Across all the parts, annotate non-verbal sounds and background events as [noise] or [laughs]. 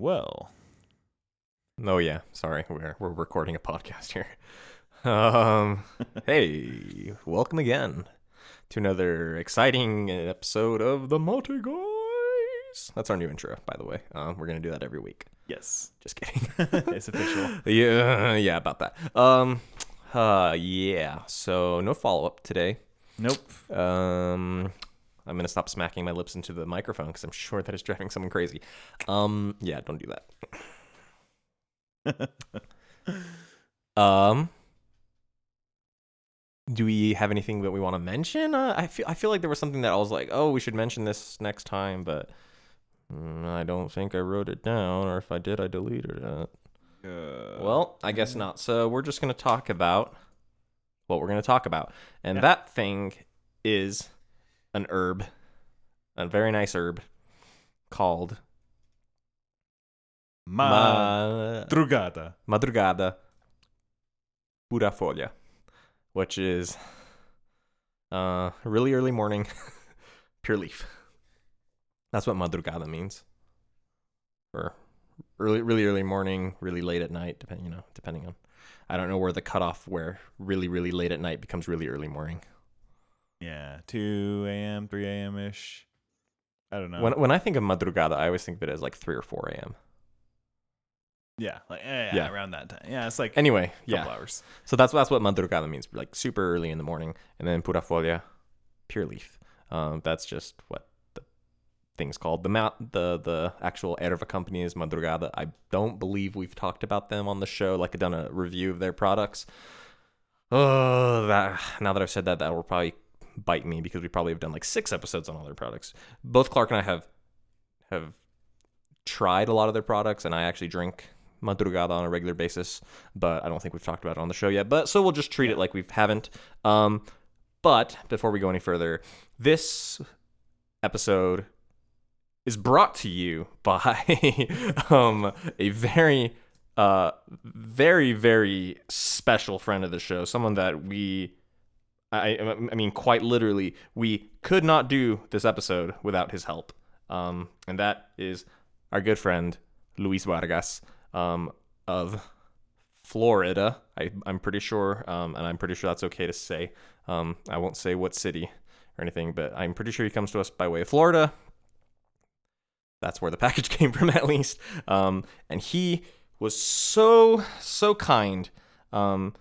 Well, Oh yeah, sorry, we're we're recording a podcast here. [laughs] Um, [laughs] hey, welcome again to another exciting episode of the Mate Guys. That's our new intro, by the way. Um, we're gonna do that every week. yes, Just kidding. [laughs] it's official. yeah, yeah, about that. Um, uh, yeah. So no follow up today. Nope. Um, I'm gonna stop smacking my lips into the microphone because I'm sure that is driving someone crazy. Um, yeah, don't do that. [laughs] um, do we have anything that we want to mention? Uh, I feel I feel like there was something that I was like, oh, we should mention this next time, but mm, I don't think I wrote it down, or if I did, I deleted it. Well, I guess not. So we're just gonna talk about what we're gonna talk about, and Yeah. that thing is an herb, a very nice herb called Ma- Madrugada. Madrugada Pura Folha, which is uh really early morning [laughs] pure leaf. That's what madrugada means. Or early really early morning, really late at night, depending you know, depending on I don't know where the cutoff where really, really late at night becomes really early morning. Yeah, 2 a.m., 3 a.m. ish. I don't know. When when I think of madrugada, I always think of it as like three or four AM. yeah, like eh, yeah, Yeah. around that time. Yeah, it's like Anyway, yeah. hours. So that's that's what madrugada means, like super early in the morning, and then pura folha, pure leaf. Um, that's just what the thing's called. The mount, the the actual erva company is madrugada. I don't believe we've talked about them on the show, like I've done a review of their products. Oh, that now that I've said that, that will probably bite me because we probably have done like six episodes on all their products. Both Clark and I have have tried a lot of their products, and I actually drink madrugada on a regular basis but I don't think we've talked about it on the show yet. But so we'll just treat it like we haven't. Um, but before we go any further, this episode is brought to you [laughs] by um, a very, uh, very, very special friend of the show, someone that we. I, I mean, quite literally, we could not do this episode without his help. Um, and that is our good friend, Luis Vargas, um, of Florida. I, I'm pretty sure, um, and I'm pretty sure that's okay to say. Um, I won't say what city or anything, but I'm pretty sure he comes to us by way of Florida. That's where the package [laughs] came from, at least. Um, and he was so, so kind. Um,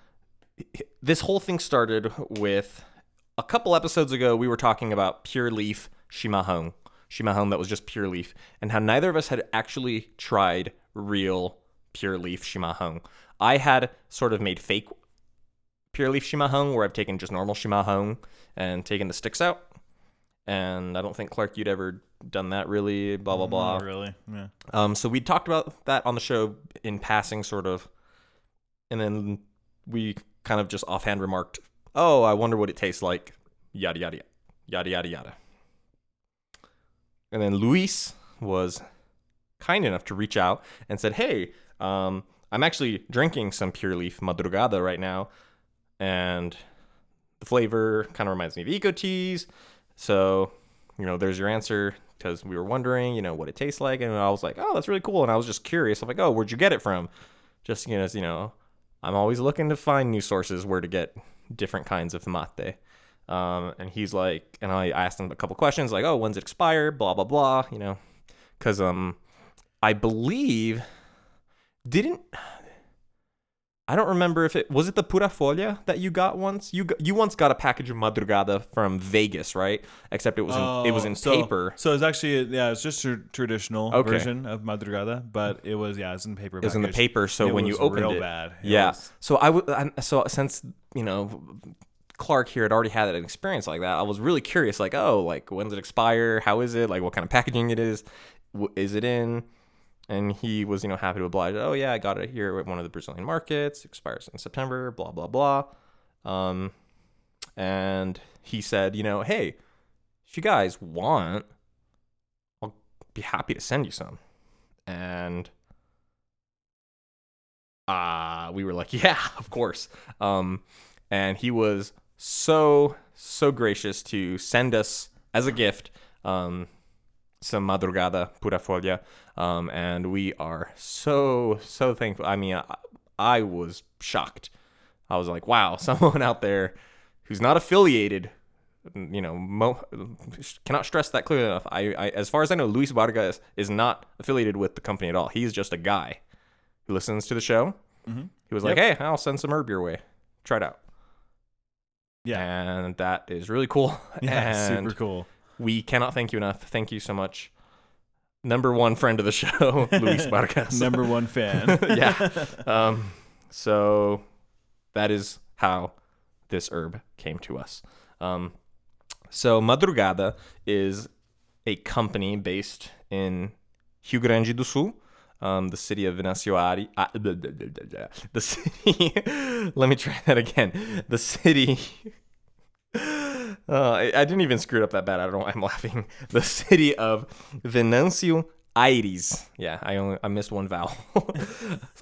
this whole thing started with a couple episodes ago, we were talking about pure leaf Chimarrão. Chimarrão that was just pure leaf, and how neither of us had actually tried real pure leaf Chimarrão. I had sort of made fake pure leaf Chimarrão where I've taken just normal Chimarrão and taken the sticks out. And I don't think Clark you'd ever done that really, blah blah blah. Not really. Yeah. Um, so we talked about that on the show in passing, sort of, and then we kind of just offhand remarked, "Oh, I wonder what it tastes like." Yada yada yada yada yada. And then Luis was kind enough to reach out and said, "Hey, um, I'm actually drinking some pure leaf madrugada right now, and the flavor kind of reminds me of Ecoteas. So, you know, there's your answer because we were wondering, you know, what it tastes like, and I was like, oh, that's really cool, and I was just curious. I'm like, oh, where'd you get it from? Just you know, as you know, I'm always looking to find new sources where to get different kinds of mate. Um, and he's like, and I asked him a couple questions, like, oh, when's it expire? Blah blah blah, you know, because um, I believe didn't I don't remember if it was it the pura folha that you got once. You got, you once got a package of madrugada from Vegas, right? Except it was in, it was in Oh, so, paper. So it's actually yeah, it's just a traditional Okay. version of madrugada, but it was yeah, it's in paper. It was in the paper, so It when you opened it, bad. It yeah. was- So I would so since you know Clark here had already had an experience like that, I was really curious. Like, oh, like when's it expire? How is it? Like, what kind of packaging it is? Is it in? And he was, you know, happy to oblige. Oh yeah, I got it here at one of the Brazilian markets. Expires in September. Blah blah blah. Um, and he said, you know, hey, if you guys want, I'll be happy to send you some. And uh, we were like, [laughs] yeah, of course. Um, and he was so, so gracious to send us as a gift um, some madrugada pura folha um, and we are so so thankful. I mean, I, I was shocked. I was like, wow, [laughs] someone out there who's not affiliated. You know, mo- cannot stress that clearly enough. I, I, as far as I know, Luis Vargas is is not affiliated with the company at all. He's just a guy who listens to the show. Mhm. He was like, "Hey, I'll send some herb your way. Try it out." Yeah. and that is really cool. [laughs] Yeah, and super cool. We cannot thank you enough. Thank you so much. Number one friend of the show, [laughs] Luis [laughs] Vargas. Number one fan. [laughs] yeah. Um, so that is how this herb came to us. Um, so Madrugada is a company based in Rio Grande do Sul, um, the city of Venancio blah, blah, blah. The city. let me try that again. The city. Uh, I, I didn't even screw it up that bad. I don't know why I'm laughing. [laughs] The city of Venancio Aires. Yeah, I only I missed one vowel. [laughs]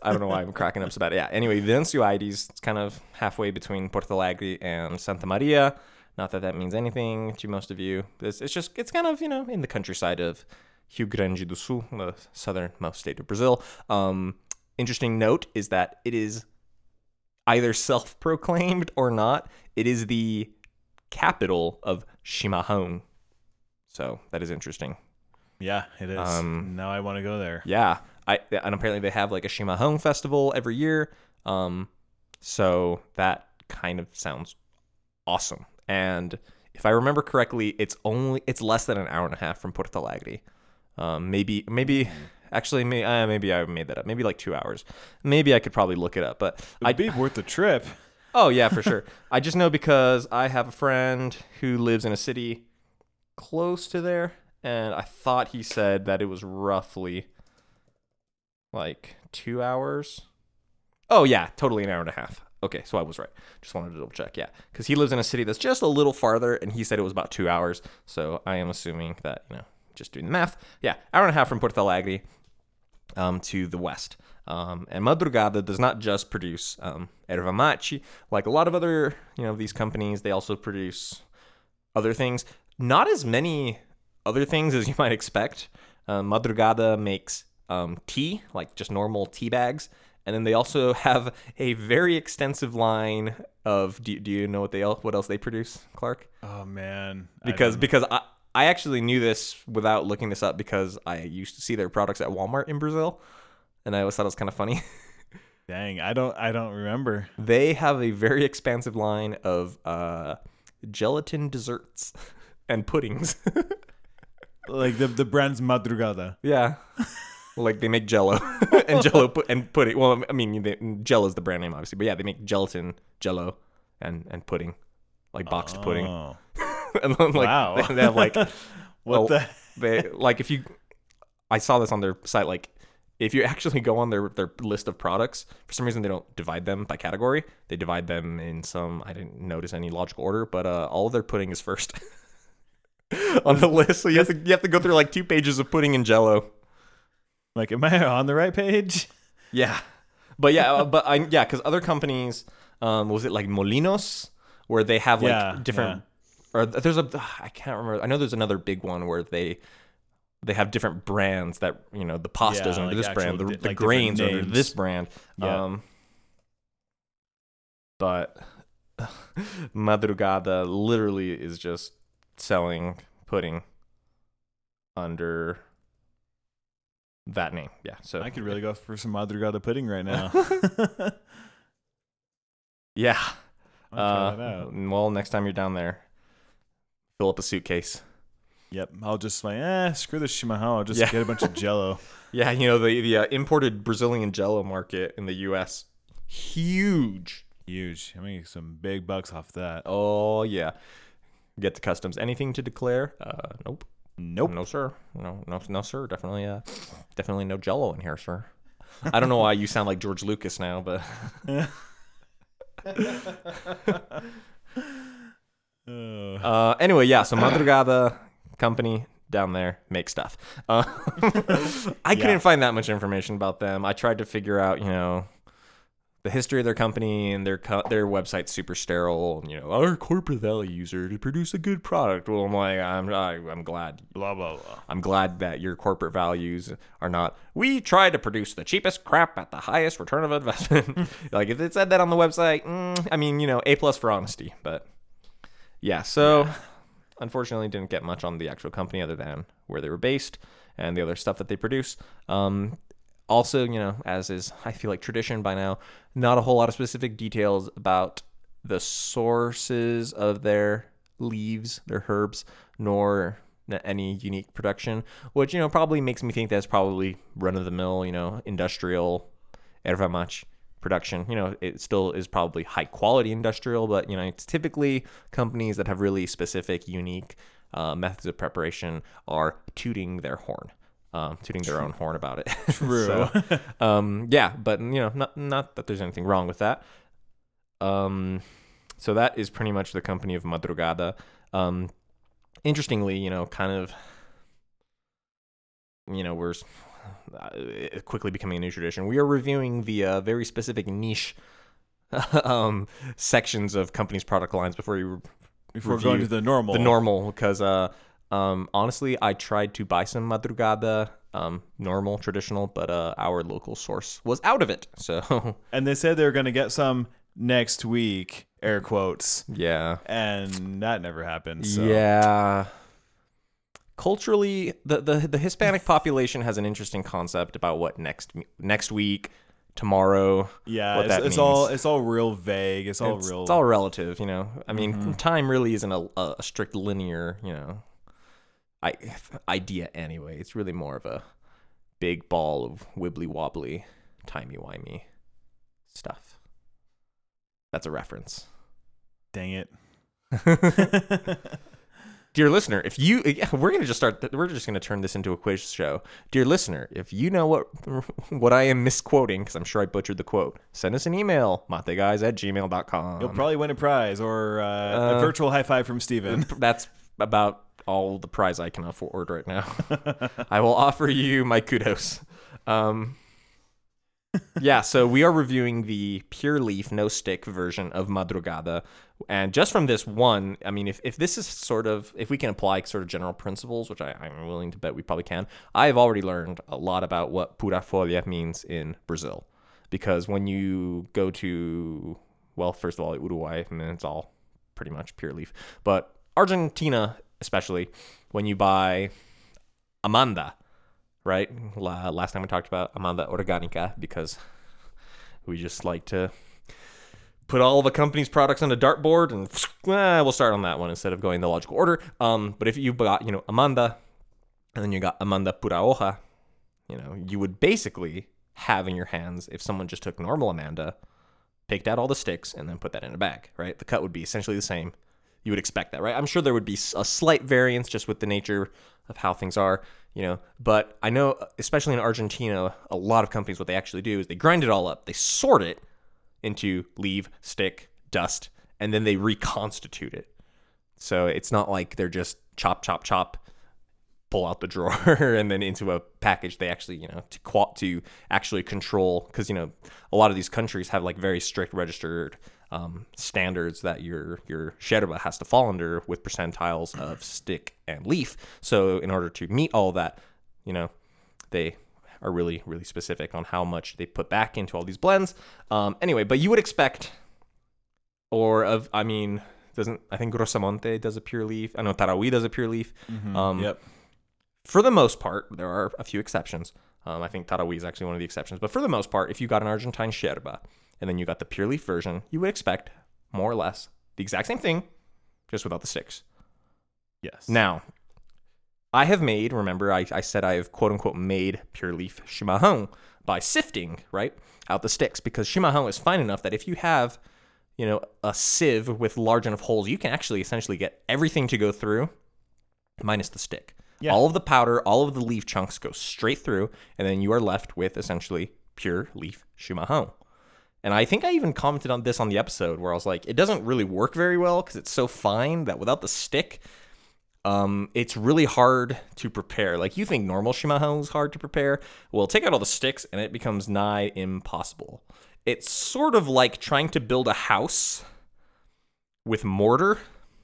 I don't know why I'm cracking up so bad. Yeah. Anyway, Venancio Aires. It's kind of halfway between Porto Alegre and Santa Maria. Not that that means anything to most of you. It's, it's just it's kind of you know in the countryside of Rio Grande do Sul, the southernmost state of Brazil. Um, interesting note is that it is either self-proclaimed or not. It is the capital of Chimarrão. So that is interesting. yeah, it is. Um, now I want to go there. Yeah, I and apparently they have like a Chimarrão festival every year. Um, so that kind of sounds awesome. And if I remember correctly, it's only it's less than an hour and a half from Porto Alegre. Um, maybe maybe actually may, uh, maybe I made that up. Maybe like two hours. Maybe I could probably look it up. But It'd be worth the trip. Oh yeah, for sure. [laughs] I just know because I have a friend who lives in a city close to there, and I thought he said that it was roughly like two hours. Oh yeah, totally an hour and a half. Okay, so I was right. Just wanted to double check. Yeah, because he lives in a city that's just a little farther, and he said it was about two hours. So I am assuming that you know, just doing the math. Yeah, hour and a half from Porto Alegre um, to the west. Um, and Madrugada does not just produce um, erva mate, like a lot of other, you know, these companies. They also produce other things. Not as many other things as [laughs] you might expect. Um, Madrugada makes um, tea, like just normal tea bags, and then they also [laughs] have a very extensive line of. Do, do you know what they el- what else they produce, Clark? Oh man. Because don't- because I I actually knew this without looking this up because I used to see their products at Walmart in Brazil, and I always thought it was kind of funny. [laughs] dang, I don't I don't remember. they have a very expansive line of uh, gelatin desserts [laughs] and puddings. [laughs] Like the the brand's Madrugada. yeah. Like they make Jello and Jello pu- and pudding. Well, I mean, they, Jello is the brand name, obviously, but yeah, they make gelatin, Jello, and and pudding, like boxed pudding. Oh. and then, like Wow. they, they have like What well, the they like if you I saw this on their site like if you actually [laughs] go on their their list of products for some reason they don't divide them by category. They divide them in some I didn't notice any logical order but uh, all of their pudding is first [laughs] on the list. So you have to you have to go through like two pages of pudding and jello. Like am I on the right page? yeah. But yeah uh, but I yeah cuz other companies um was it like Molinos where they have like Yeah, different or there's a I can't remember. I know there's another big one where they they have different brands that you know the pastas Yeah, under like this brand, the, di- the like grains under this brand. Yeah. Um, but [laughs] Madrugada literally is just selling pudding under that name. Yeah. So I could really go for some Madrugada pudding right now. [laughs] yeah. Uh, well, next time you're down there, fill up a suitcase. Yep, I'll just like, eh, screw this Chimarrão. I'll just Yeah. get a bunch of Jello. [laughs] Yeah, you know the the uh, imported Brazilian Jello market in the U.S. huge. Huge. I mean, some big bucks off that. Oh yeah, get the customs. Anything to declare? Uh, nope. Nope. No sir. No no no sir. Definitely uh, definitely no Jello in here, sir. I don't know why you sound like George Lucas now, but [laughs] [laughs] uh, anyway, yeah. So [coughs] Madrugada company down there make stuff. Uh, [laughs] I couldn't Yeah. find that much information about them. I tried to figure out, you know, the history of their company and their co- their website's super sterile. And, you know, our corporate values are to produce a good product. Well, I'm like, I'm I, I'm glad Blah blah blah. I'm glad that your corporate values are not. We try to produce the cheapest crap at the highest return of investment. [laughs] [laughs] like if it said that on the website, mm, I mean, you know, a plus for honesty. But yeah, so unfortunately, didn't get much on the actual company other than where they were based and the other stuff that they produce. Um, also, you know, as is [laughs] I feel like tradition by now, not a whole lot of specific details about the sources of their leaves, their herbs, nor any unique production, which you know probably makes me think that's probably run of the mill, you know, industrial erva mate production. You know, it still is probably high quality industrial, but you know, it's typically companies that have really specific, unique uh, methods of preparation are tooting their horn. Um, tooting their own horn about it. [laughs] True. So, um, yeah, but you know, not not that there's anything wrong with that. Um, so that is pretty much the company of Madrugada. Um, interestingly, you know, kind of, you know, we're quickly becoming a new tradition. We are reviewing the uh, very specific niche [laughs] um, sections of companies' product lines before you Before going to the normal. the normal because uh um honestly I tried to buy some madrugada um normal traditional but uh our local source was out of it so [laughs] And they said they were going to get some next week, air quotes, yeah and that never happened. So. yeah culturally the, the the Hispanic [laughs] population has an interesting concept about what next next week tomorrow Yeah, what it's, that it's all it's all real vague. It's all it's, real. it's all relative, you know. I mean, Mm-hmm. time really isn't a, a a strict linear, you know, I, idea anyway. It's really more of a big ball of wibbly wobbly, timey wimey stuff. That's a reference. Dang it. [laughs] [laughs] Dear listener, if you [laughs] yeah, we're gonna just start we're just gonna turn this into a quiz show. Dear listener, if you know what [laughs] what I am misquoting, because I'm sure I butchered the quote, send us an email, mateguys at gmail.com. You'll probably win a prize or uh, a Uh, virtual high five from Steven. [laughs] That's about all the prize I can afford right now. I will offer you my kudos. Um, yeah, so we are reviewing the pure leaf, no stick version of Madrugada. And just from this one, I mean, if, if this is sort of, if we can apply sort of general principles, which I, I'm willing to bet we probably can, I've already learned a lot about what pura folha means in Brazil. Because when you go to, well, first of all, Uruguay, I mean, it's all pretty much pure leaf. But Argentina, especially, when you buy Amanda, right? La- last time we talked about Amanda Organica because we just like to put all the company's products on a dartboard and eh, we'll start on that one instead of going the logical order. Um, but if you've got, you know, Amanda and then you got Amanda Pura Hoja, you know, you would basically have in your hands if someone just took normal Amanda, picked out all the sticks, and then put that in a bag, right? The cut would be essentially the same. You would expect that, right? I'm sure there would be a slight variance just with the nature of how things are, you know. But I know, especially in Argentina, a lot of companies, what they actually do is they grind it all up, they sort it into leave, stick, dust, and then they reconstitute it. So it's not like they're just chop, chop, chop, pull out the [laughs] drawer and then into a package. They actually, you know, to to actually control because you know a lot of these countries have like very strict registered um, standards that your your sherba has to fall under with percentiles of stick and leaf. So in order to meet all that, you know, they are really really specific on how much they put back into all these blends. Um, anyway, but you would expect, or of I mean, doesn't I think Rosamonte does a pure leaf? I know Taragüi does a pure leaf. Um, yep. for the most part, there are a few exceptions. Um, I think Taragüi is actually one of the exceptions. But for the most part, if you got an Argentine Sherba and then you got the pure leaf version, you would expect more or less the exact same thing, just without the sticks. Yes. Now, I have made, remember, I, I said I have quote unquote made pure leaf chimarrão by sifting, right, out the sticks because chimarrão is fine enough that if you have, you know, a sieve with large enough holes, you can actually essentially get everything to go through minus the stick. Yeah. All of the powder, all of the leaf chunks go straight through, and then you are left with essentially pure leaf chimarrão. And I think I even commented on this on the episode where I was like, it doesn't really work very well because it's so fine that without the stick, um, it's really hard to prepare. Like you think normal chimarrão is hard to prepare. Well, take out all the sticks and it becomes nigh impossible. it's sort of like trying to build a house with mortar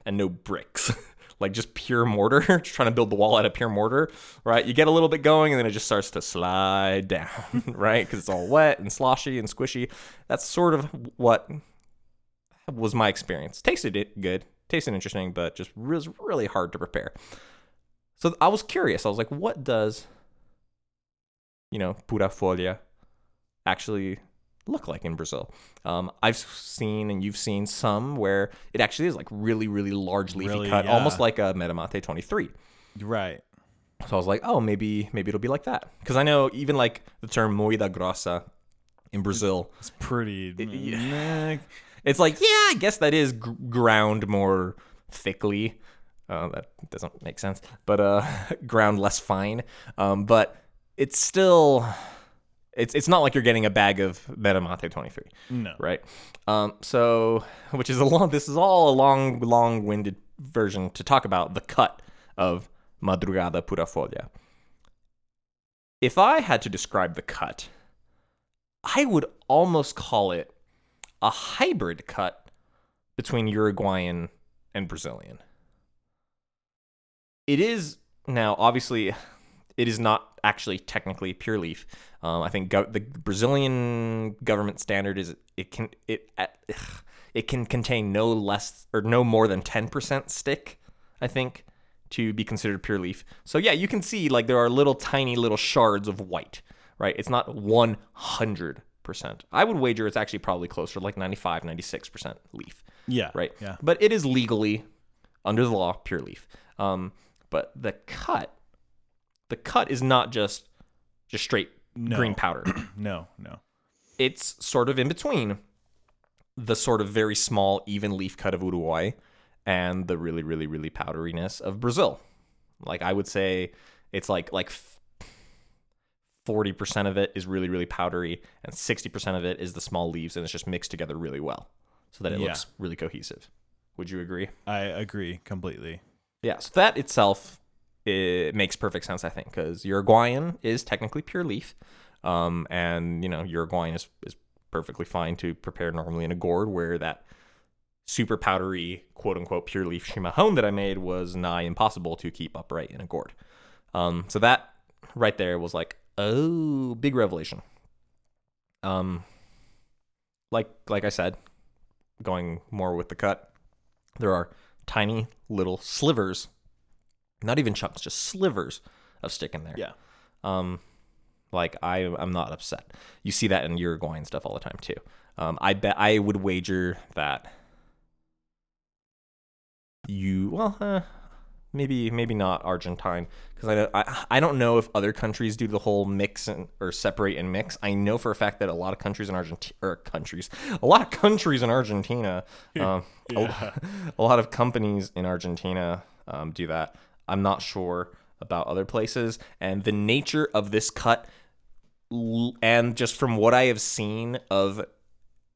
and no bricks. [laughs] like just pure mortar, [laughs] just trying to build the wall out of pure mortar, right? You get a little bit going and then it just starts to slide [laughs] down, right? Because it's all wet and sloshy and squishy. That's sort of what was my experience. Tasted it good, tasted interesting, but just was really hard to prepare. So I was curious. I was like, what does, you know, pura folha actually look like in Brazil? Um, I've seen and you've seen some where it actually is like really, really large leafy Really, cut, yeah. almost like a Metamate 23. Right. So I was like, oh, maybe maybe it'll be like that. Because I know even like the term moída grossa in Brazil, It's pretty. yeah. It's like, yeah, I guess that is gr- ground more thickly. Uh, that doesn't make sense, but uh, [laughs] ground less fine. Um, but it's still, it's it's not like you're getting a bag of Metamate 23, No. right? Um, so which is a long. This is all a long, long-winded version to talk about the cut of Madrugada Pura Folha. If I had to describe the cut, I would almost call it a hybrid cut between Uruguayan and Brazilian. It is now obviously it is not actually technically pure leaf. Um, I think the Brazilian government standard is it can it it can contain no less or no more than ten percent stick. I think to be considered pure leaf. So yeah, you can see like there are little tiny little shards of white. Right, it's not one hundred. I would wager it's actually probably closer like 95, 96 percent leaf Yeah. right? Yeah. But it is legally under the law pure leaf. Um, but the cut, the cut is not just just straight No. green powder. [clears throat] No. No. it's sort of in between the sort of very small even leaf cut of Uruguay and the really really really powderiness of Brazil. Like I would say it's like like 40% of it is really really powdery and 60% of it is the small leaves and it's just mixed together really well so that it Yeah. looks really cohesive. Would you agree? I agree completely. Yeah, so that itself it makes perfect sense, I think, because Uruguayan is technically pure leaf, um, and you know Uruguayan is is perfectly fine to prepare normally in a gourd, where that super powdery quote unquote pure leaf chimarrão that I made was nigh impossible to keep upright in a gourd. Um, so that right there was like, oh, big revelation. Um, like like I said, going more with the cut, there are tiny little slivers, not even chunks, just slivers of stick in there. Yeah. Um, like I, I'm not upset. You see that in Uruguayan stuff all the time too. Um, I bet I would wager that you, well, uh, maybe maybe not Argentine because I, I I don't know if other countries do the whole mix and or separate and mix. I know for a fact that a lot of countries in Argentina or countries, a lot of countries in Argentina, [laughs] um, a, [laughs] a lot of companies in Argentina um, do that. I'm not sure about other places and the nature of this cut and just from what I have seen of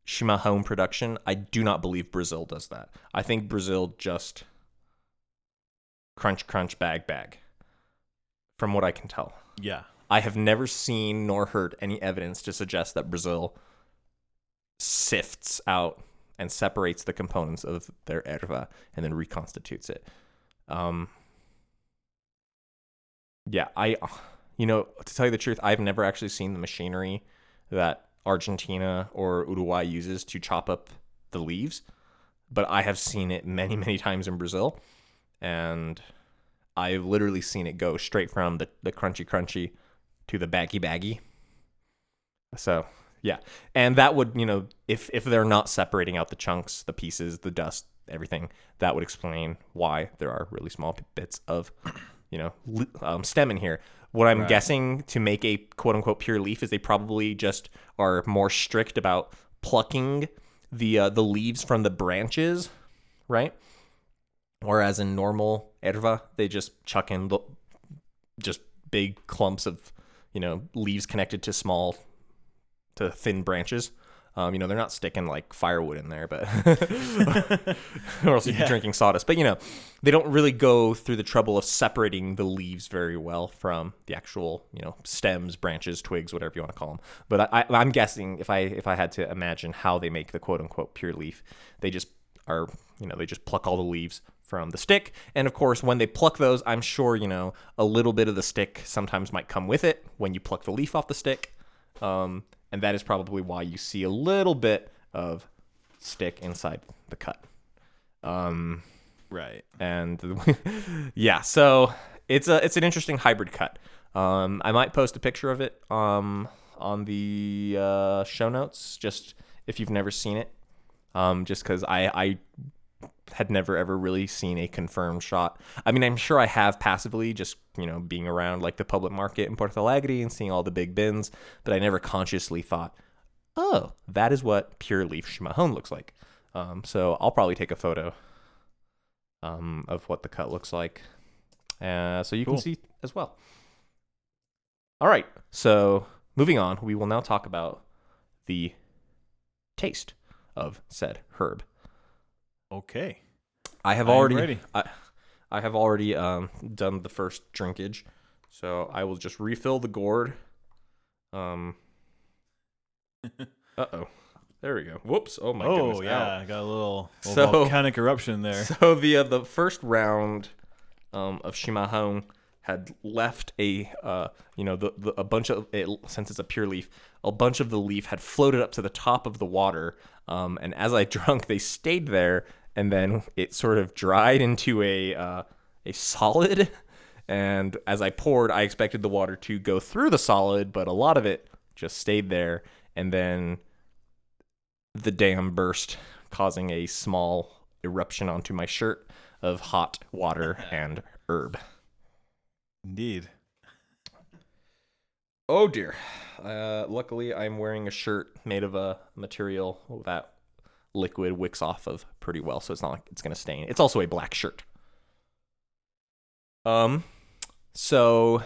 Chimarrão production, I do not believe Brazil does that. I think Brazil just crunch crunch bag bag from what I can tell. Yeah. I have never seen nor heard any evidence to suggest that Brazil sifts out and separates the components of their erva and then reconstitutes it. Um, yeah, I, you know, to tell you the truth, I've never actually seen the machinery that Argentina or Uruguay uses to chop up the leaves, but I have seen it many, many times in Brazil, and I've literally seen it go straight from the, the crunchy crunchy to the baggy baggy. So yeah, and that would you know if if they're not separating out the chunks, the pieces, the dust, everything, that would explain why there are really small bits of [clears throat] you know um, stem in here. What I'm Right. guessing to make a quote unquote pure leaf is they probably just are more strict about plucking the uh, the leaves from the branches, right? Whereas in normal erva, they just chuck in the, just big clumps of, you know, leaves connected to small, to thin branches. Um, you know, they're not sticking like firewood in there, but [laughs] or else you'd Yeah. be drinking sawdust. But you know, they don't really go through the trouble of separating the leaves very well from the actual, you know, stems, branches, twigs, whatever you want to call them. But I, I, I'm guessing if I if I had to imagine how they make the quote unquote pure leaf, they just are, you know, they just pluck all the leaves from the stick. And of course, when they pluck those, I'm sure, you know, a little bit of the stick sometimes might come with it when you pluck the leaf off the stick. Um, and that is probably why you see a little bit of stick inside the cut. Um, right. and [laughs] yeah, so it's a it's an interesting hybrid cut. Um, I might post a picture of it um, on the uh, show notes, just if you've never seen it. Um, just because I I had never ever really seen a confirmed shot. I mean, I'm sure I have passively, just you know, being around like the public market in Porto Alegre and seeing all the big bins, but I never consciously thought, oh, that is what pure leaf Chimarrão looks like. Um, so I'll probably take a photo um, of what the cut looks like, uh, so you Cool. can see as well. All right, so moving on, we will now talk about the taste of said herb. Okay. I have I already. I, I have already um, done the first drinkage, so I will just refill the gourd. Um. [laughs] uh oh, there we go. Whoops! Oh my oh goodness! Oh yeah, ow. I got a little, little So- volcanic eruption there. [laughs] So the uh, the first round um, of Chimarrão had left a uh, you know the, the a bunch of it since it's a pure leaf, a bunch of the leaf had floated up to the top of the water, um, and as I [laughs] drunk, they stayed there, and then it sort of dried into a uh, a solid. [laughs] And as I poured, I expected the water to go through the solid, but a lot of it just stayed there, and then the dam burst, causing a small eruption onto my shirt of hot water [laughs] and herb. Indeed. Oh dear. Uh, luckily, I'm wearing a shirt made of a material that liquid wicks off of pretty well, so it's not like it's gonna stain. It's also a black shirt. Um, so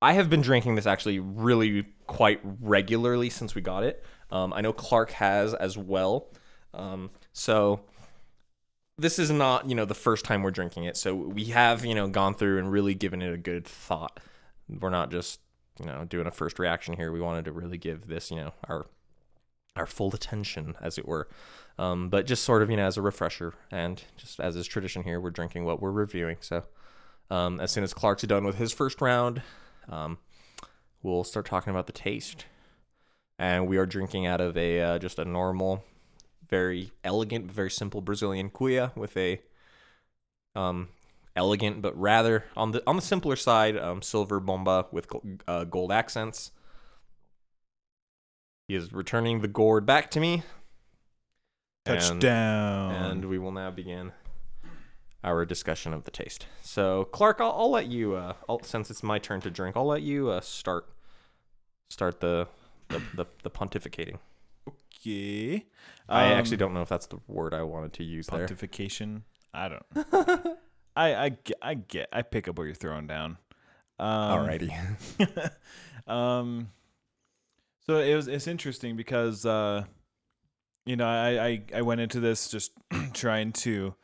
I have been drinking this actually really quite regularly since we got it. Um, I know Clark has as well. Um, so this is not, you know, the first time we're drinking it. So we have, you know, gone through and really given it a good thought. We're not just, you know, doing a first reaction here. We wanted to really give this, you know, our our full attention, as it were. Um, but just sort of, you know, as a refresher, and just as is tradition here, we're drinking what we're reviewing. So um, as soon as Clark's done with his first round, um, we'll start talking about the taste. And we are drinking out of a uh, just a normal, very elegant, very simple Brazilian cuia with a um, elegant but rather on the on the simpler side, um, silver bomba with uh, gold accents. He is returning the gourd back to me. And- Touchdown. and we will now begin our discussion of the taste. So, Clark, I'll, I'll let you. Uh, I'll, since it's my turn to drink, I'll let you uh, start start the the, the, the pontificating. Okay. I Um, actually don't know if that's the word I wanted to use there. pontification. I don't. [laughs] I I I get I pick up what you're throwing down. Um, Alrighty. [laughs] um so it was it's interesting because uh you know I I, I went into this just [clears throat] trying to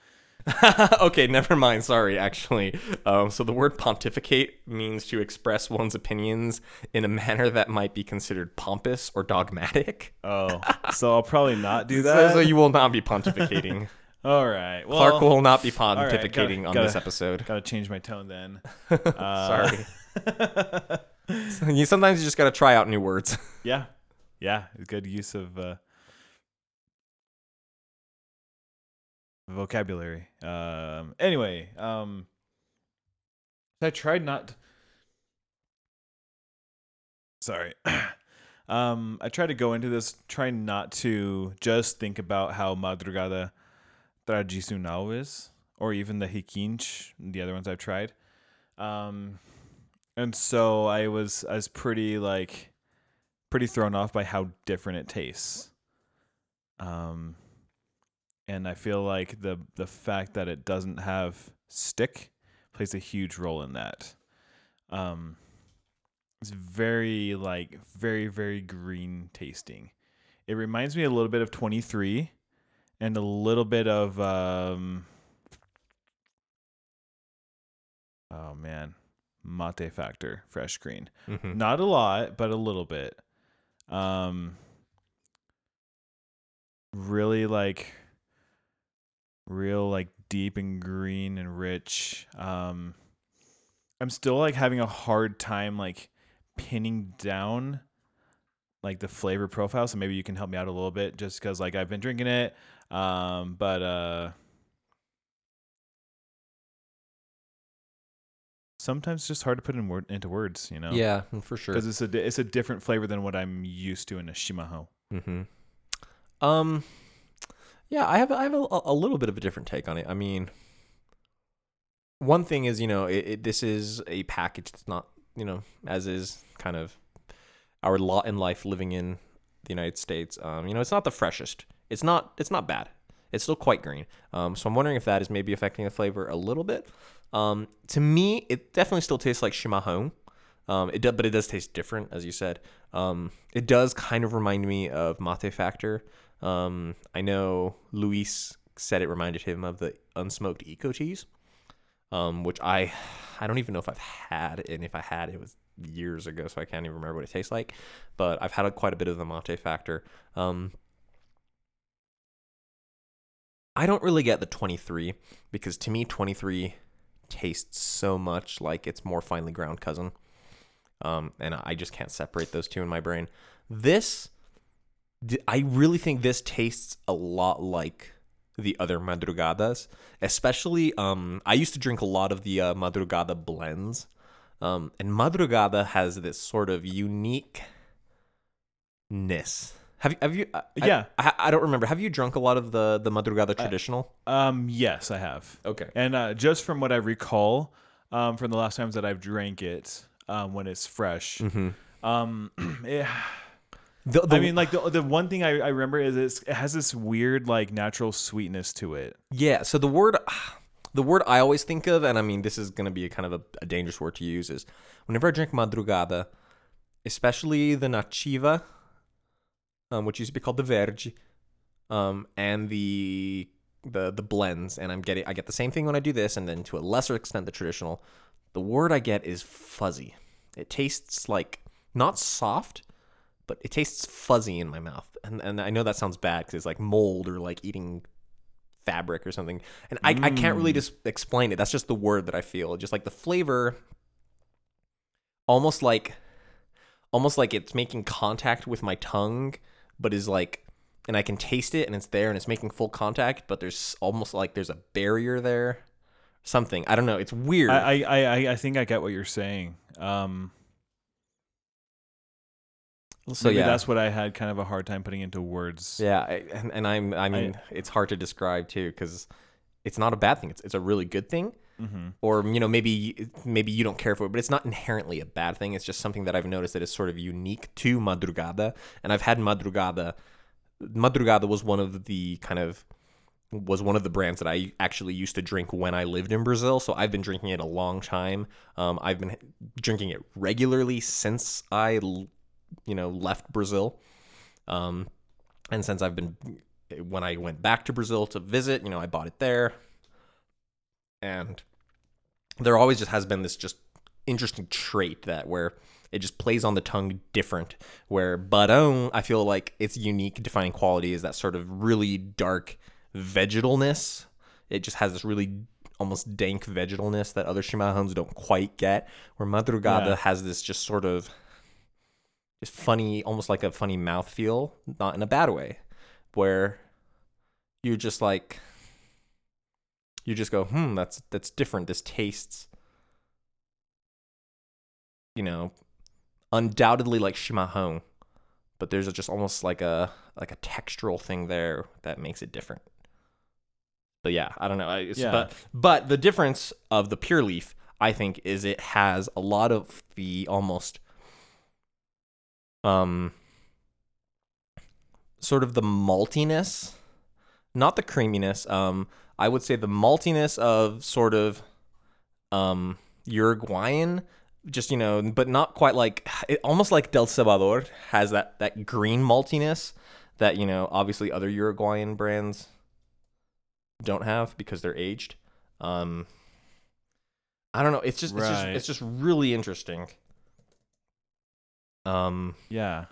[laughs] okay, never mind. Sorry, actually. Um, so the word pontificate means to express one's opinions in a manner that might be considered pompous or dogmatic. oh so I'll probably not do [laughs] that. So, you will not be pontificating. [laughs] All right. Well, Clark will not be right, gotta- pontificating on gotta- this episode. gotta change my tone then. Uh, Sorry. you sometimes you just gotta try out new words. yeah. Yeah, good use of uh vocabulary. Um anyway, um I tried not Sorry. [coughs] um I tried to go into this trying not to just think about how madrugada tradicional is or even the hikinch, the other ones I've tried. Um and so I was I was pretty like pretty thrown off by how different it tastes. Um, and I feel like the the fact that it doesn't have stick plays a huge role in that. Um, it's very like very very green tasting, It reminds me a little bit of 23 and a little bit of um Oh man. Mate Factor fresh green. Mhm. Not a lot, but a little bit. Um really like real like deep and green and rich. Um I'm still like having a hard time like pinning down like the flavor profile, so maybe you can help me out a little bit just cuz like I've been drinking it um but uh sometimes it's just hard to put in word into words, you know. Yeah, for sure. Because it's a it's a different flavor than what I'm used to in a chimarrão. Mm-hmm. Um, yeah, I have I have a, a little bit of a different take on it. I mean, one thing is, you know, it, it, this is a package that's not, you know, as is kind of our lot in life living in the United States. Um, you know, it's not the freshest. It's not. It's not bad. It's still quite green. Um, so I'm wondering if that is maybe affecting the flavor a little bit. Um, to me, it definitely still tastes like Chimarrão. Um, it does, but it does taste different, as you said. Um, it does kind of remind me of Mate Factor. Um, I know Luis said it reminded him of the unsmoked Ecoteas, um, which I I don't even know if I've had, and if I had, it was years ago, so I can't even remember what it tastes like. But I've had a, quite a bit of the Mate Factor. Um, I don't really get the 23 because to me 23 tastes so much like its more finely ground cousin. Um, and I just can't separate those two in my brain. This, I really think this tastes a lot like the other madrugadas, especially. Um, I used to drink a lot of the uh, madrugada blends, um, and madrugada has this sort of uniqueness. Have you? Have you? I, Yeah. I, I don't remember. Have you drunk a lot of the the madrugada traditional? Um, yes, I have. okay. And uh, just from what I recall, um, from the last times that I've drank it, um, when it's fresh, Mm-hmm. um, [clears throat] it, The, the, I mean, like the the one thing I, I remember is it's, it has this weird like natural sweetness to it. Yeah. So the word, the word I always think of, and I mean this is going to be a kind of a, a dangerous word to use, is whenever I drink madrugada, especially the Nativa, um, which used to be called the verge, um, and the the the blends, and I'm getting I get the same thing when I do this, and then to a lesser extent the traditional. The word I get is fuzzy. It tastes like not soft, but it tastes fuzzy in my mouth, and and I know that sounds bad because it's like mold or like eating fabric or something. And I, I can't really just explain it. That's just the word that I feel. Just like the flavor almost like almost like it's making contact with my tongue, but is like and I can taste it and it's there and it's making full contact, but there's almost like there's a barrier there. Something. I don't know. It's weird. I, I, I, I think I get what you're saying. Um, so maybe yeah. that's what I had kind of a hard time putting into words. Yeah, I, and, and I'm I mean it's hard to describe too cuz it's not a bad thing. It's it's a really good thing. Mm-hmm. or you know maybe maybe you don't care for it but it's not inherently a bad thing it's just something that i've noticed that is sort of unique to madrugada and i've had madrugada madrugada was one of the kind of was one of the brands that i actually used to drink when i lived in brazil so i've been drinking it a long time um, i've been drinking it regularly since i l- you know left brazil um, and since i've been when i went back to brazil to visit you know i bought it there and there always just has been this just interesting trait that where it just plays on the tongue different where Baron, I feel like its unique defining quality is that sort of really dark vegetalness. It just has this really almost dank vegetalness that other Chimarrãos don't quite get. Where Madrugada Yeah. has this just sort of funny, almost like a funny mouth feel, not in a bad way, where you're just like you just go, hmm, that's that's different. This tastes, you know, undoubtedly like Chimarrão, but there's just almost like a like a textural thing there that makes it different. But yeah, I don't know. I- It's, Yeah. But but the difference of the pure leaf, I think, is it has a lot of the almost um sort of the maltiness, not the creaminess. Um, I would say the maltiness of sort of um Uruguayan, just you know, but not quite like it, almost like Del Cebador has that that green maltiness that you know obviously other Uruguayan brands don't have because they're aged. Um, I don't know. It's just, it's just it's just really interesting. Um, Yeah.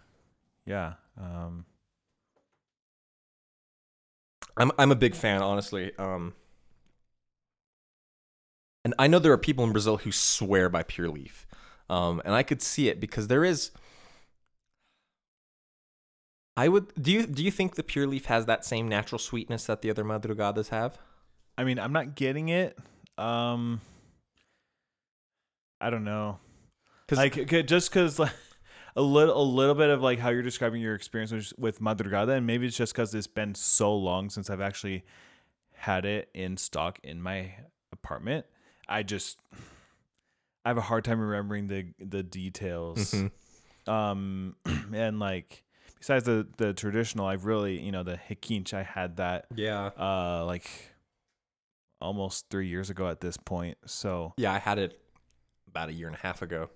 Yeah. Um, I'm I'm a big fan, honestly. Um, and I know there are people in Brazil who swear by Pure Leaf, um, and I could see it because there is. I would. Do you do you think the Pure Leaf has that same natural sweetness that the other madrugadas have? I mean, I'm not getting it. Um, I don't know. Cause like just because like a little a little bit of like how you're describing your experience with, with madrugada, and maybe it's just because it's been so long since I've actually had it in stock in my apartment. I just I have a hard time remembering the the details. Mhm. Um, [clears throat] and like besides the the traditional, I've really you know the hikinch I had that Yeah. uh like almost three years ago at this point. So Yeah, I had it about a year and a half ago.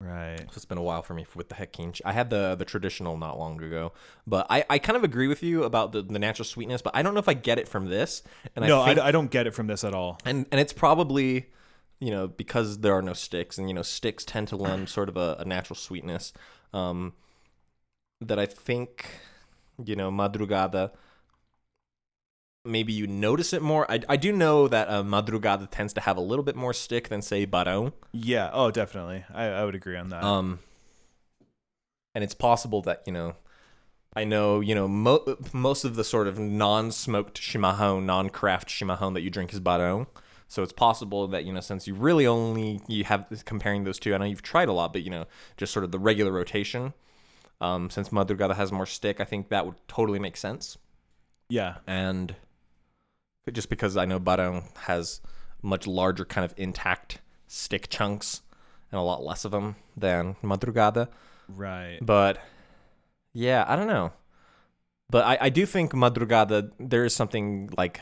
Right, So it's been a while for me with the Hekinch. I had the the traditional not long ago, but I, I kind of agree with you about the, the natural sweetness, but I don't know if I get it from this. And no, I I, think, d- I don't get it from this at all. and and it's probably you know because there are no sticks, and you know sticks tend to lend [clears throat] sort of a, a natural sweetness. Um, that I think you know madrugada. Maybe you notice it more. I, I do know that uh, madrugada tends to have a little bit more stick than say barão. Yeah, oh, definitely. I, I would agree on that. Um, and it's possible that you know, I know you know mo- most of the sort of non-smoked chimarrão, non-craft chimarrão that you drink is barão. So it's possible that you know, since you really only you have comparing those two. I know you've tried a lot, but you know, just sort of the regular rotation. Um, since Madrugada has more stick, I think that would totally make sense. yeah, And just because I know Barão has much larger kind of intact stick chunks and a lot less of them than Madrugada. right. But yeah, I don't know. But I, I do think Madrugada, there is something like,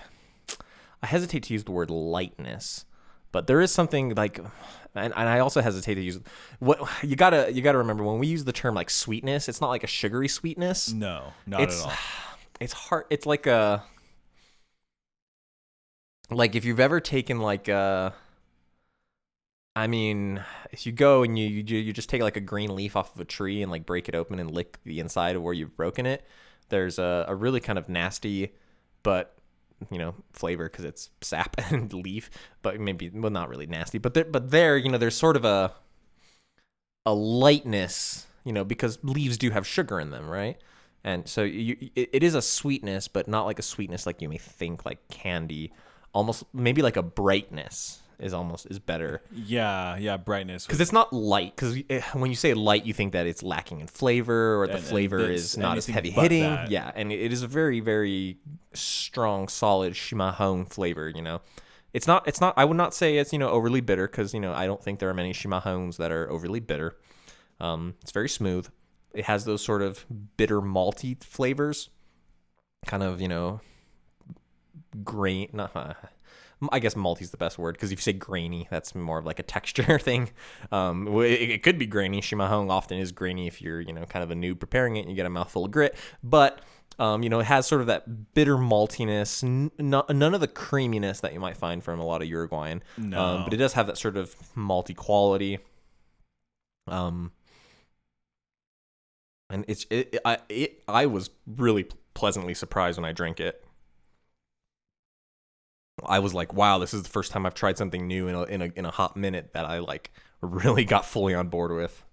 I hesitate to use the word lightness, but there is something like, and, and I also hesitate to use what you gotta you gotta remember when we use the term like sweetness, it's not like a sugary sweetness No, not it's at all. [sighs] it's hard it's like a like if you've ever taken like a I mean, if you go and you, you you just take like a green leaf off of a tree and like break it open and lick the inside of where you've broken it, there's a, a really kind of nasty, but you know flavor because it's sap [laughs] and leaf, but maybe well not really nasty, but there but there you know there's sort of a a lightness you know because leaves do have sugar in them, right? And so you, it, it is a sweetness, but not like a sweetness like you may think, like candy. Almost maybe like a brightness is almost is better Yeah, yeah, brightness. because it's not light. Because when you say light, you think that it's lacking in flavor or the And- and flavor this- is not as heavy hitting. that. Yeah, and it is a very very strong, solid chimarrão flavor. You know, it's not it's not. I would not say it's you know overly bitter because you know I don't think there are many chimarrãos that are overly bitter. Um, it's very smooth. It has those sort of bitter malty flavors, kind of you know, grain. Not, uh, I guess malty is the best word because if you say grainy, that's more of like a texture [laughs] thing. Um, it, it could be grainy. Chimarrão often is grainy if you're you know kind of a noob preparing it and you get a mouthful of grit, but um, you know, it has sort of that bitter maltiness, n- no- none of the creaminess that you might find from a lot of Uruguayan. No. Um, but it does have that sort of malty quality. Um, and it's it, it I it I was really pleasantly surprised when I drank it. I was like, wow, this is the first time I've tried something new in a in a in a hot minute that I like really got fully on board with.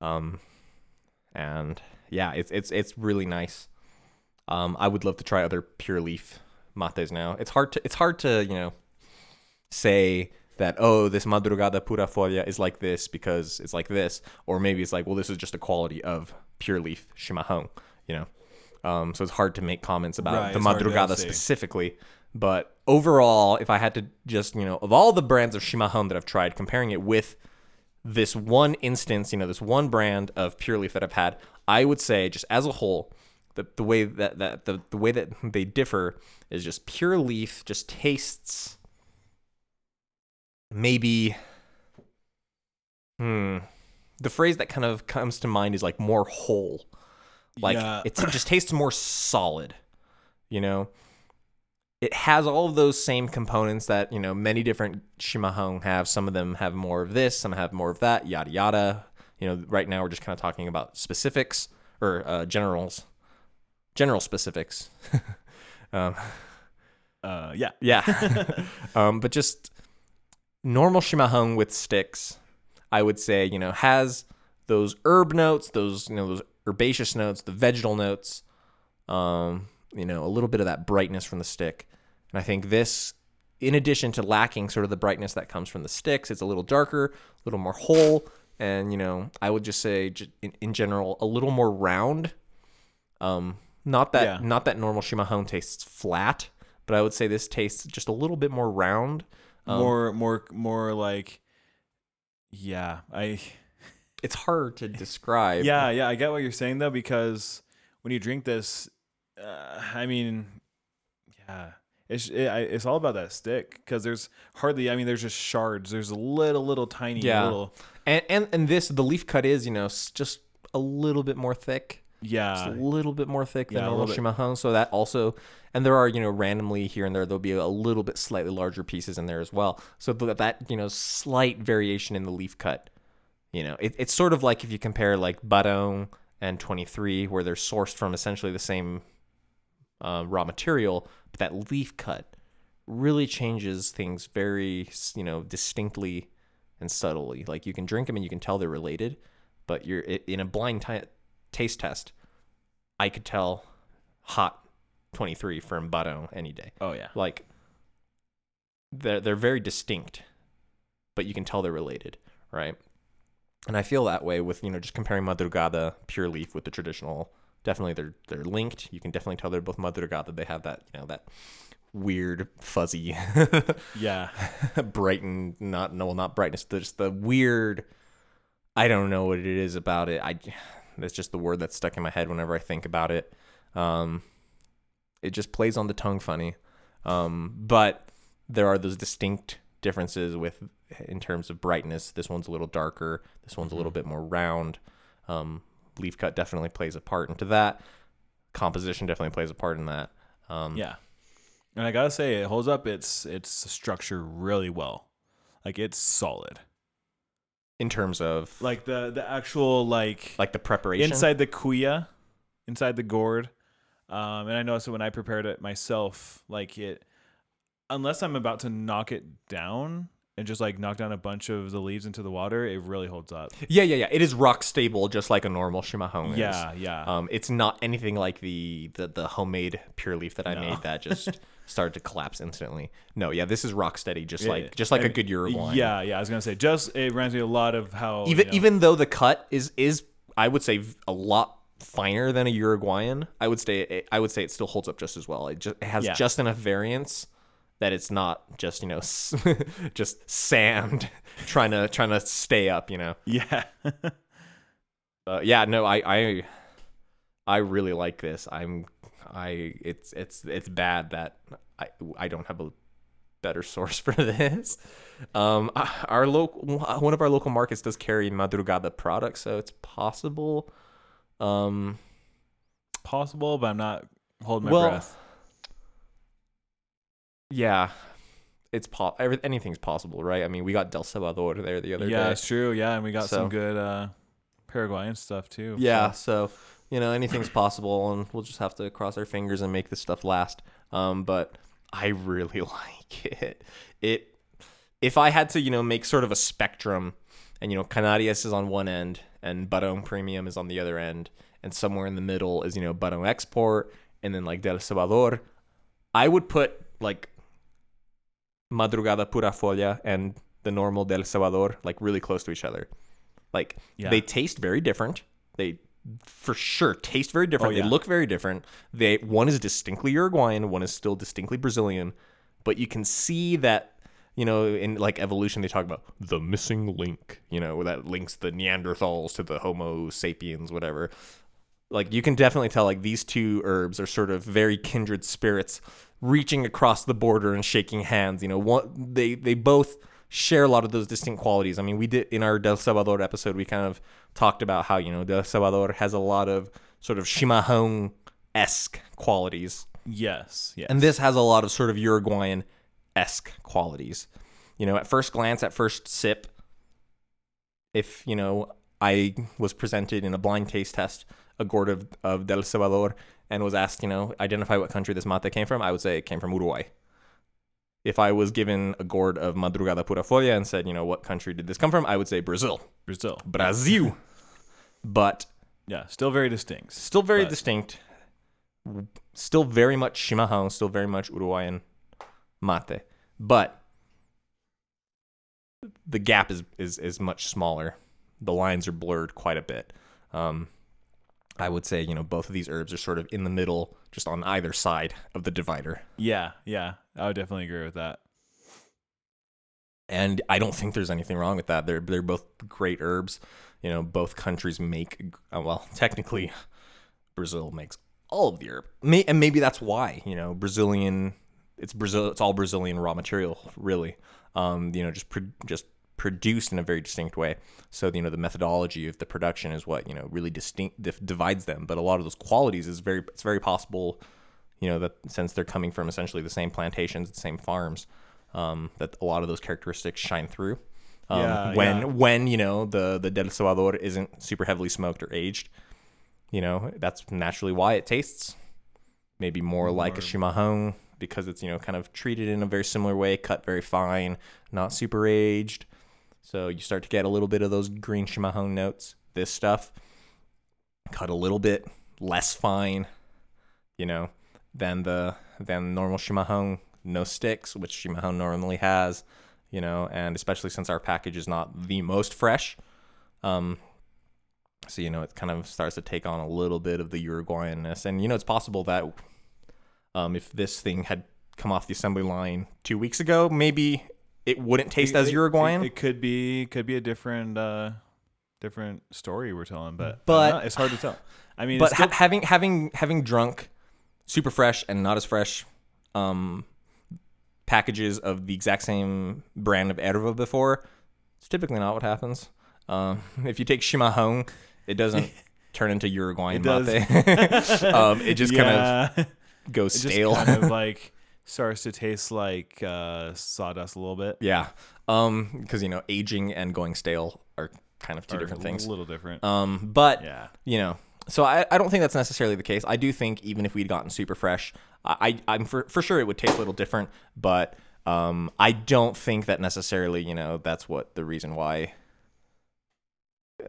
Um, and yeah, it's it's it's really nice. Um, I would love to try other pure leaf mates now. It's hard to it's hard to you know say that oh this madrugada pura folha is like this because it's like this, or maybe it's like well this is just a quality of pure leaf chimarrão, you know. Um, so it's hard to make comments about Right, the it's hard to madrugada specifically. But overall, if I had to just you know of all the brands of chimarrão that I've tried, comparing it with this one instance, you know, this one brand of Pure Leaf that I've had, I would say just as a whole, the, the way that, that the, the way that they differ is just Pure Leaf just tastes maybe hmm the phrase that kind of comes to mind is like more whole. Like Yeah. it's, it just tastes more solid. You know, it has all of those same components that you know many different chimarrão have. Some of them have more of this, some have more of that. Yada yada. You know, right now we're just kind of talking about specifics or uh, generals, general specifics. [laughs] um, Uh, yeah. yeah. [laughs] [laughs] um, but just normal chimarrão with sticks, I would say, you know, has those herb notes, those, you know, those herbaceous notes, the vegetal notes, um, you know, a little bit of that brightness from the stick. And I think this, in addition to lacking sort of the brightness that comes from the sticks, it's a little darker, a little more whole. And, you know, I would just say in, in general, a little more round. Um, not that Yeah. not that normal chimarrão tastes flat, but I would say this tastes just a little bit more round. Um, more, more, more like, yeah. I, [laughs] It's hard to describe. yeah, yeah. I get what you're saying though, because when you drink this, uh, I mean, yeah, it's it, it's all about that stick because there's hardly. I mean, there's just shards. There's a little, little tiny, Yeah. little, And and and this the leaf cut is you know just a little bit more thick, just yeah, a little bit more thick than yeah, a normal little bit. So that also, and there are you know randomly here and there there'll be a little bit slightly larger pieces in there as well. So th- that you know slight variation in the leaf cut, you know it, it's sort of like if you compare like Barão and 23 where they're sourced from essentially the same uh, raw material, but that leaf cut really changes things very you know distinctly and subtly. Like you can drink them and you can tell they're related, but you're in a blind ti taste test. I could tell hot 23 from Barão any day. oh yeah, Like they're they're very distinct, but you can tell they're related, right? And I feel that way with you know just comparing Madrugada pure leaf with the traditional. Definitely, they're they're linked. You can definitely tell they're both Madrugada. They have that you know that weird fuzzy [laughs] yeah, brighten not no not brightness just the weird i don't know what it is about it. I that's just the word that's stuck in my head whenever i think about it. Um it just plays on the tongue funny. Um but there are those distinct differences with in terms of brightness. This one's a little darker. This one's a little bit more round. Um leaf cut definitely plays a part into that composition definitely plays a part in that um yeah. And I gotta say, it holds up its its structure really well. Like it's solid. in terms of Like the the actual like like the preparation inside the cuia, inside the gourd. Um, and I noticed that when I prepared it myself, like it, unless I'm about to knock it down and just like knock down a bunch of the leaves into the water, it really holds up. Yeah, yeah, yeah. It is rock stable, just like a normal chimarrão is. Yeah, yeah. Um, it's not anything like the the, the homemade pure leaf that I No. made that [laughs] just started to collapse instantly. No, yeah, this is rock steady, just Yeah, like just like I a good Uruguayan. Yeah, yeah. I was gonna say, just it reminds me a lot of how Even you know- even though the cut is is I would say a lot finer than a Uruguayan, I would say it, I would say it still holds up just as well. It just it has Yeah. just enough variance that it's not just you know [laughs] just sand [laughs] trying to trying to stay up. You know. yeah, [laughs] Uh, yeah, no, I, I, I really like this. I'm, I, it's, it's, it's bad that I, I don't have a better source for this. Um, our local, one of our local markets does carry Madrugada products, so it's possible. Um, possible, but I'm not holding my Well, breath. Yeah, it's po- every, anything's possible, right? I mean, we got Del Cebador there the other day. Yeah, day. it's true. Yeah, and we got So- some good uh, Paraguayan stuff too. Yeah, so- so you know anything's possible, and we'll just have to cross our fingers and make this stuff last. Um, but I really [laughs] like it. It if I had to, you know, make sort of a spectrum, and you know, Canarias is on one end, and Barão Premium is on the other end, and somewhere in the middle is you know Barão Export, and then like Del Cebador. I would put like Madrugada Pura Folha and the normal Del Cebador like really close to each other. Like Yeah. they taste very different. They for sure taste very different. Oh, yeah. They look very different. They one is distinctly Uruguayan, one is still distinctly Brazilian, but you can see that you know in like evolution they talk about the missing link, you know, that links the Neanderthals to the Homo sapiens whatever. Like you can definitely tell like these two herbs are sort of very kindred spirits reaching across the border and shaking hands, you know, one they they both share a lot of those distinct qualities. I mean, we did in our Del Cebador episode, we kind of talked about how, you know, Del Cebador has a lot of sort of Chimarrão esque qualities. Yes. Yes. And this has a lot of sort of Uruguayan esque qualities. You know, at first glance, at first sip, if, you know, I was presented in a blind taste test a gourd of, of Del Cebador and was asked, you know, identify what country this mate came from, I would say it came from Uruguay. If I was given a gourd of Madrugada Pura Folha and said, you know, what country did this come from, I would say Brazil. Brazil. Brazil. [laughs] but Yeah. Still very distinct. still very But- distinct. Still very much chimarrão, still very much Uruguayan mate. But the gap is, is, is much smaller. The lines are blurred quite a bit. Um, I would say, you know, both of these herbs are sort of in the middle, just on either side of the divider. Yeah. Yeah. I would definitely agree with that. and I don't think there's anything wrong with that. They're they're both great herbs. You know, both countries make uh, well, [laughs] technically, Brazil makes all of the herb, May, and maybe that's why you know Brazilian. It's Brazil. It's all Brazilian raw material, really. Um, you know, just pro- just produced in a very distinct way. So you know, the methodology of the production is what you know really distinct dif- divides them. But a lot of those qualities is very it's very possible. You know that since they're coming from essentially the same plantations, the same farms, um, that a lot of those characteristics shine through. Um, Yeah, when yeah. when you know the the Del Cebador isn't super heavily smoked or aged, you know that's naturally why it tastes maybe more, like a More- chimarrão because it's you know kind of treated in a very similar way, cut very fine, not super aged. So you start to get a little bit of those green chimarrão notes. This stuff cut a little bit less fine, you know, than the than normal chimarrão. No sticks, which chimarrão normally has, you know, and especially since our package is not the most fresh, um, so you know it kind of starts to take on a little bit of the Uruguayanness, and you know it's possible that um, if this thing had come off the assembly line two weeks ago, maybe it wouldn't taste as It- it- Uruguayan. It, could be could be a different uh different story we're telling, but But- know, it's hard to tell. I mean, but it's still, ha- having having having drunk super fresh and not as fresh um, packages of the exact same brand of erva before, it's typically not what happens. Um, [laughs] if you take chimarrão, it doesn't [laughs] turn into Uruguayan It mate. [laughs] um, it just kind of goes it stale. kind of like starts to taste like uh, sawdust a little bit. yeah, um, because you know aging and going stale are kind of two Or different things. a little different. Um, but yeah, you know so I, I don't think that's necessarily the case i do think even if we'd gotten super fresh i, I i'm for, for sure it would taste a little different but um i don't think that necessarily you know that's what the reason why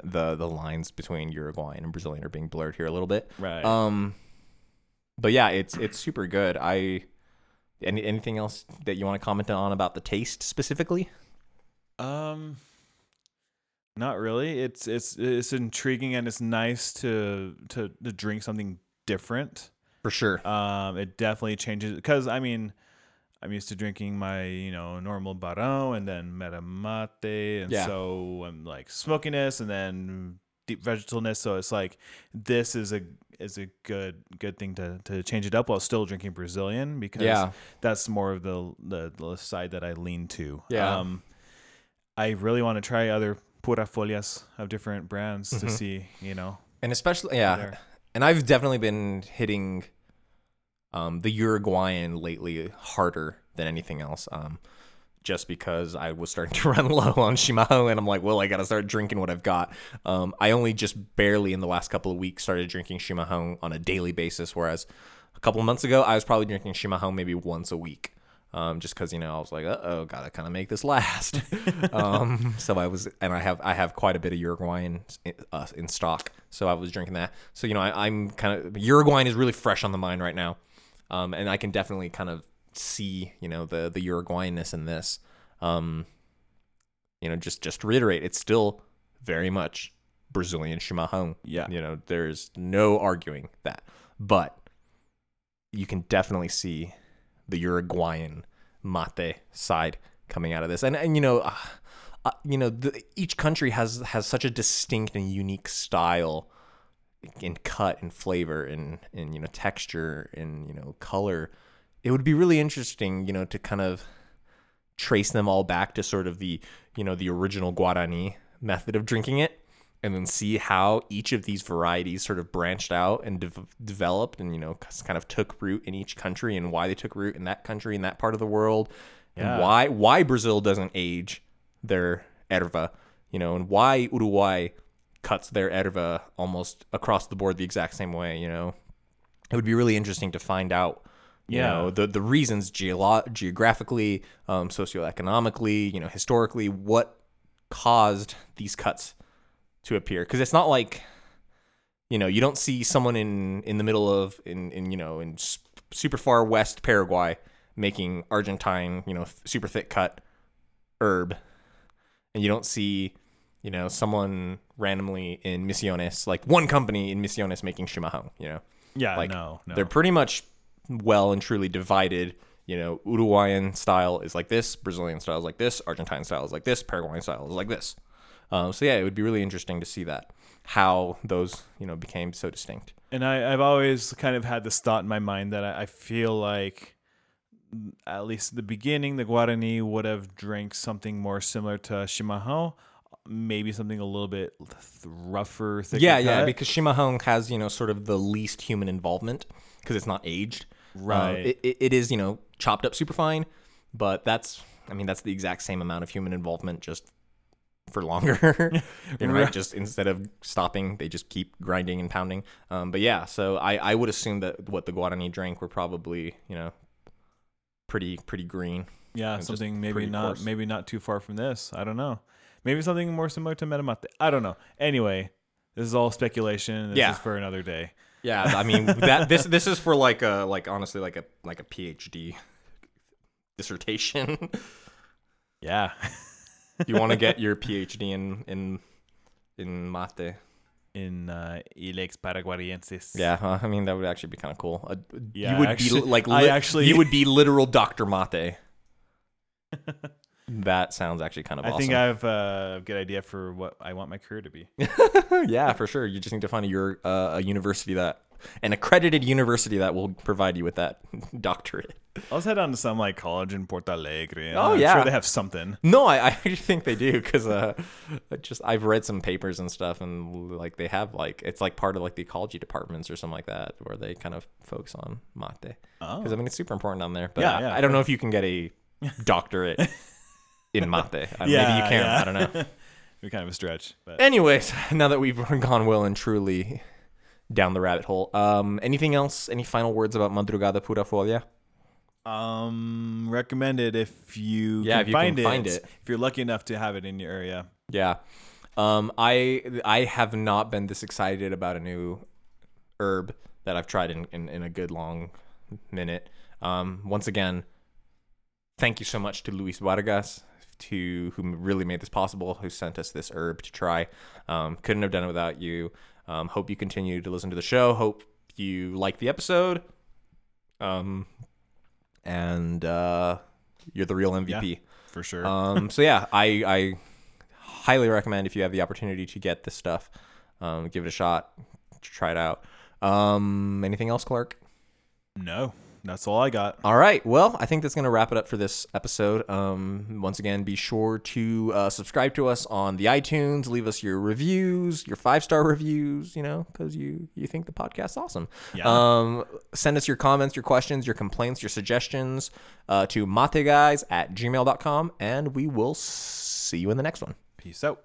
the the lines between uruguayan and brazilian are being blurred here a little bit right. um but yeah it's it's super good i any, anything else that you want to comment on about the taste specifically Um, not really. It's it's it's intriguing and it's nice to to to drink something different. for sure Um, it definitely changes because I mean, I'm used to drinking my you know normal barão and then metamate, and Yeah. so I'm like smokiness and then deep vegetalness. So it's like this is a is a good good thing to to change it up while still drinking Brazilian because yeah that's more of the, the the side that I lean to. Yeah. Um, I really want to try other pura folhas of different brands to Mhm. see, you know. and especially yeah there. and I've definitely been hitting um, the Uruguayan lately harder than anything else. Um, just because I was starting [laughs] to run low on Shimao, and I'm like, well, I gotta start drinking what I've got. Um, I only just barely in the last couple of weeks started drinking Shimao on a daily basis, whereas a couple of months ago I was probably drinking Shimao maybe once a week. Um, just because you know I was like, uh oh, gotta kind of make this last. [laughs] um, so I was, and I have I have quite a bit of Uruguayan in, uh, in stock, so I was drinking that. So you know I, I'm kind of Uruguayan is really fresh on the mind right now, um, and I can definitely kind of see you know the the Uruguayanness in this. Um, you know, just just to reiterate, it's still very much Brazilian chimarrão. Yeah. You know, there's no arguing that, but you can definitely see the Uruguayan mate side coming out of this, and and you know, uh, uh, you know, the, each country has has such a distinct and unique style in cut and flavor and and you know texture and you know color. It would be really interesting, you know, to kind of trace them all back to sort of the you know the original Guarani method of drinking it, and then see how each of these varieties sort of branched out and dev- developed, and you know kind of took root in each country, and why they took root in that country in that part of the world, Yeah. and why why Brazil doesn't age their erva, you know, and why Uruguay cuts their erva almost across the board the exact same way, you know. It would be really interesting to find out, you Yeah. know, the the reasons geolo- geographically, um, socioeconomically, you know, historically, what caused these cuts to appear. Because it's not like, you know, you don't see someone in in the middle of in in you know in super far west Paraguay making Argentine, you know, super thick cut herb, and you don't see, you know, someone randomly in Misiones, like one company in Misiones making chimarrão, you know. Yeah, Like, no, no. They're pretty much well and truly divided. You know, Uruguayan style is like this, Brazilian style is like this, Argentine style is like this, Paraguayan style is like this. Um, so yeah, it would be really interesting to see that how those you know became so distinct. And I, I've always kind of had this thought in my mind that I, I feel like, mm, at least at the beginning, the Guarani would have drank something more similar to chimarrão, maybe something a little bit th- rougher, thicker. yeah, yeah, cut. because chimarrão has you know sort of the least human involvement because it's not aged. Um, Right. it, it, it is you know chopped up super fine, but that's I mean that's the exact same amount of human involvement just for longer. [laughs] you know, right? Just instead of stopping, they just keep grinding and pounding. Um, but yeah, so I I would assume that what the Guarani drank were probably you know pretty pretty green. yeah, something maybe not, coarse. maybe not too far from this. I don't know. Maybe something more similar to Metamate. I don't know. Anyway, this is all speculation. This Yeah. is for another day. Yeah, I mean that this this is for like a like honestly like a like a PhD dissertation. Yeah. you want to get [laughs] your PhD in in in mate. In uh, Ilex Paraguariensis. Yeah, huh? I mean that would actually be kind of cool. Uh, Yeah, you would actually- be like I actually- you would be literal Doctor Mate. [laughs] that sounds actually kind of I awesome. think I have a good idea for what I want my career to be. [laughs] yeah, for sure. You just need to find a, your, uh, a university that an accredited university that will provide you with that [laughs] doctorate. I'll just head on to some like college in Porto Alegre. Oh, I'm yeah. sure they have something. No, I, I actually [laughs] think they do because uh, I just I've read some papers and stuff, and like they have like it's like part of like the ecology departments or something like that, where they kind of focus on mate. Oh, Because I mean it's super important down there. But Yeah, I, yeah, I don't know if you can get a doctorate in mate. Uh, Maybe you can. yeah. I don't know. [laughs] Be kind of a stretch, but Anyways, [laughs] now that we've [laughs] gone well and truly down the rabbit hole, um, anything else? Any final words about Madrugada Pura Folha? um, recommended if you Yeah, can if you can find, it, find it. If you're lucky enough to have it in your area, Yeah. Um, I I have not been this excited about a new herb that I've tried in, in, in a good long minute. Um, once again, thank you so much to Luis Vargas, to who really made this possible, who sent us this herb to try. Um, couldn't have done it without you. Um, hope you continue to listen to the show. Hope you like the episode. Um, and uh, you're the real MVP. for sure. Um, so yeah, [laughs] I, I highly recommend if you have the opportunity to get this stuff, um, give it a shot, try it out. Um, anything else, Clark? no, that's all I got. All right. Well, I think that's going to wrap it up for this episode. Um, once again, be sure to uh, subscribe to us on the iTunes. Leave us your reviews, your five star reviews. You know, because you you think the podcast's awesome. Yeah. Um, send us your comments, your questions, your complaints, your suggestions uh, to mateguys at gmail.com, and we will see you in the next one. Peace out.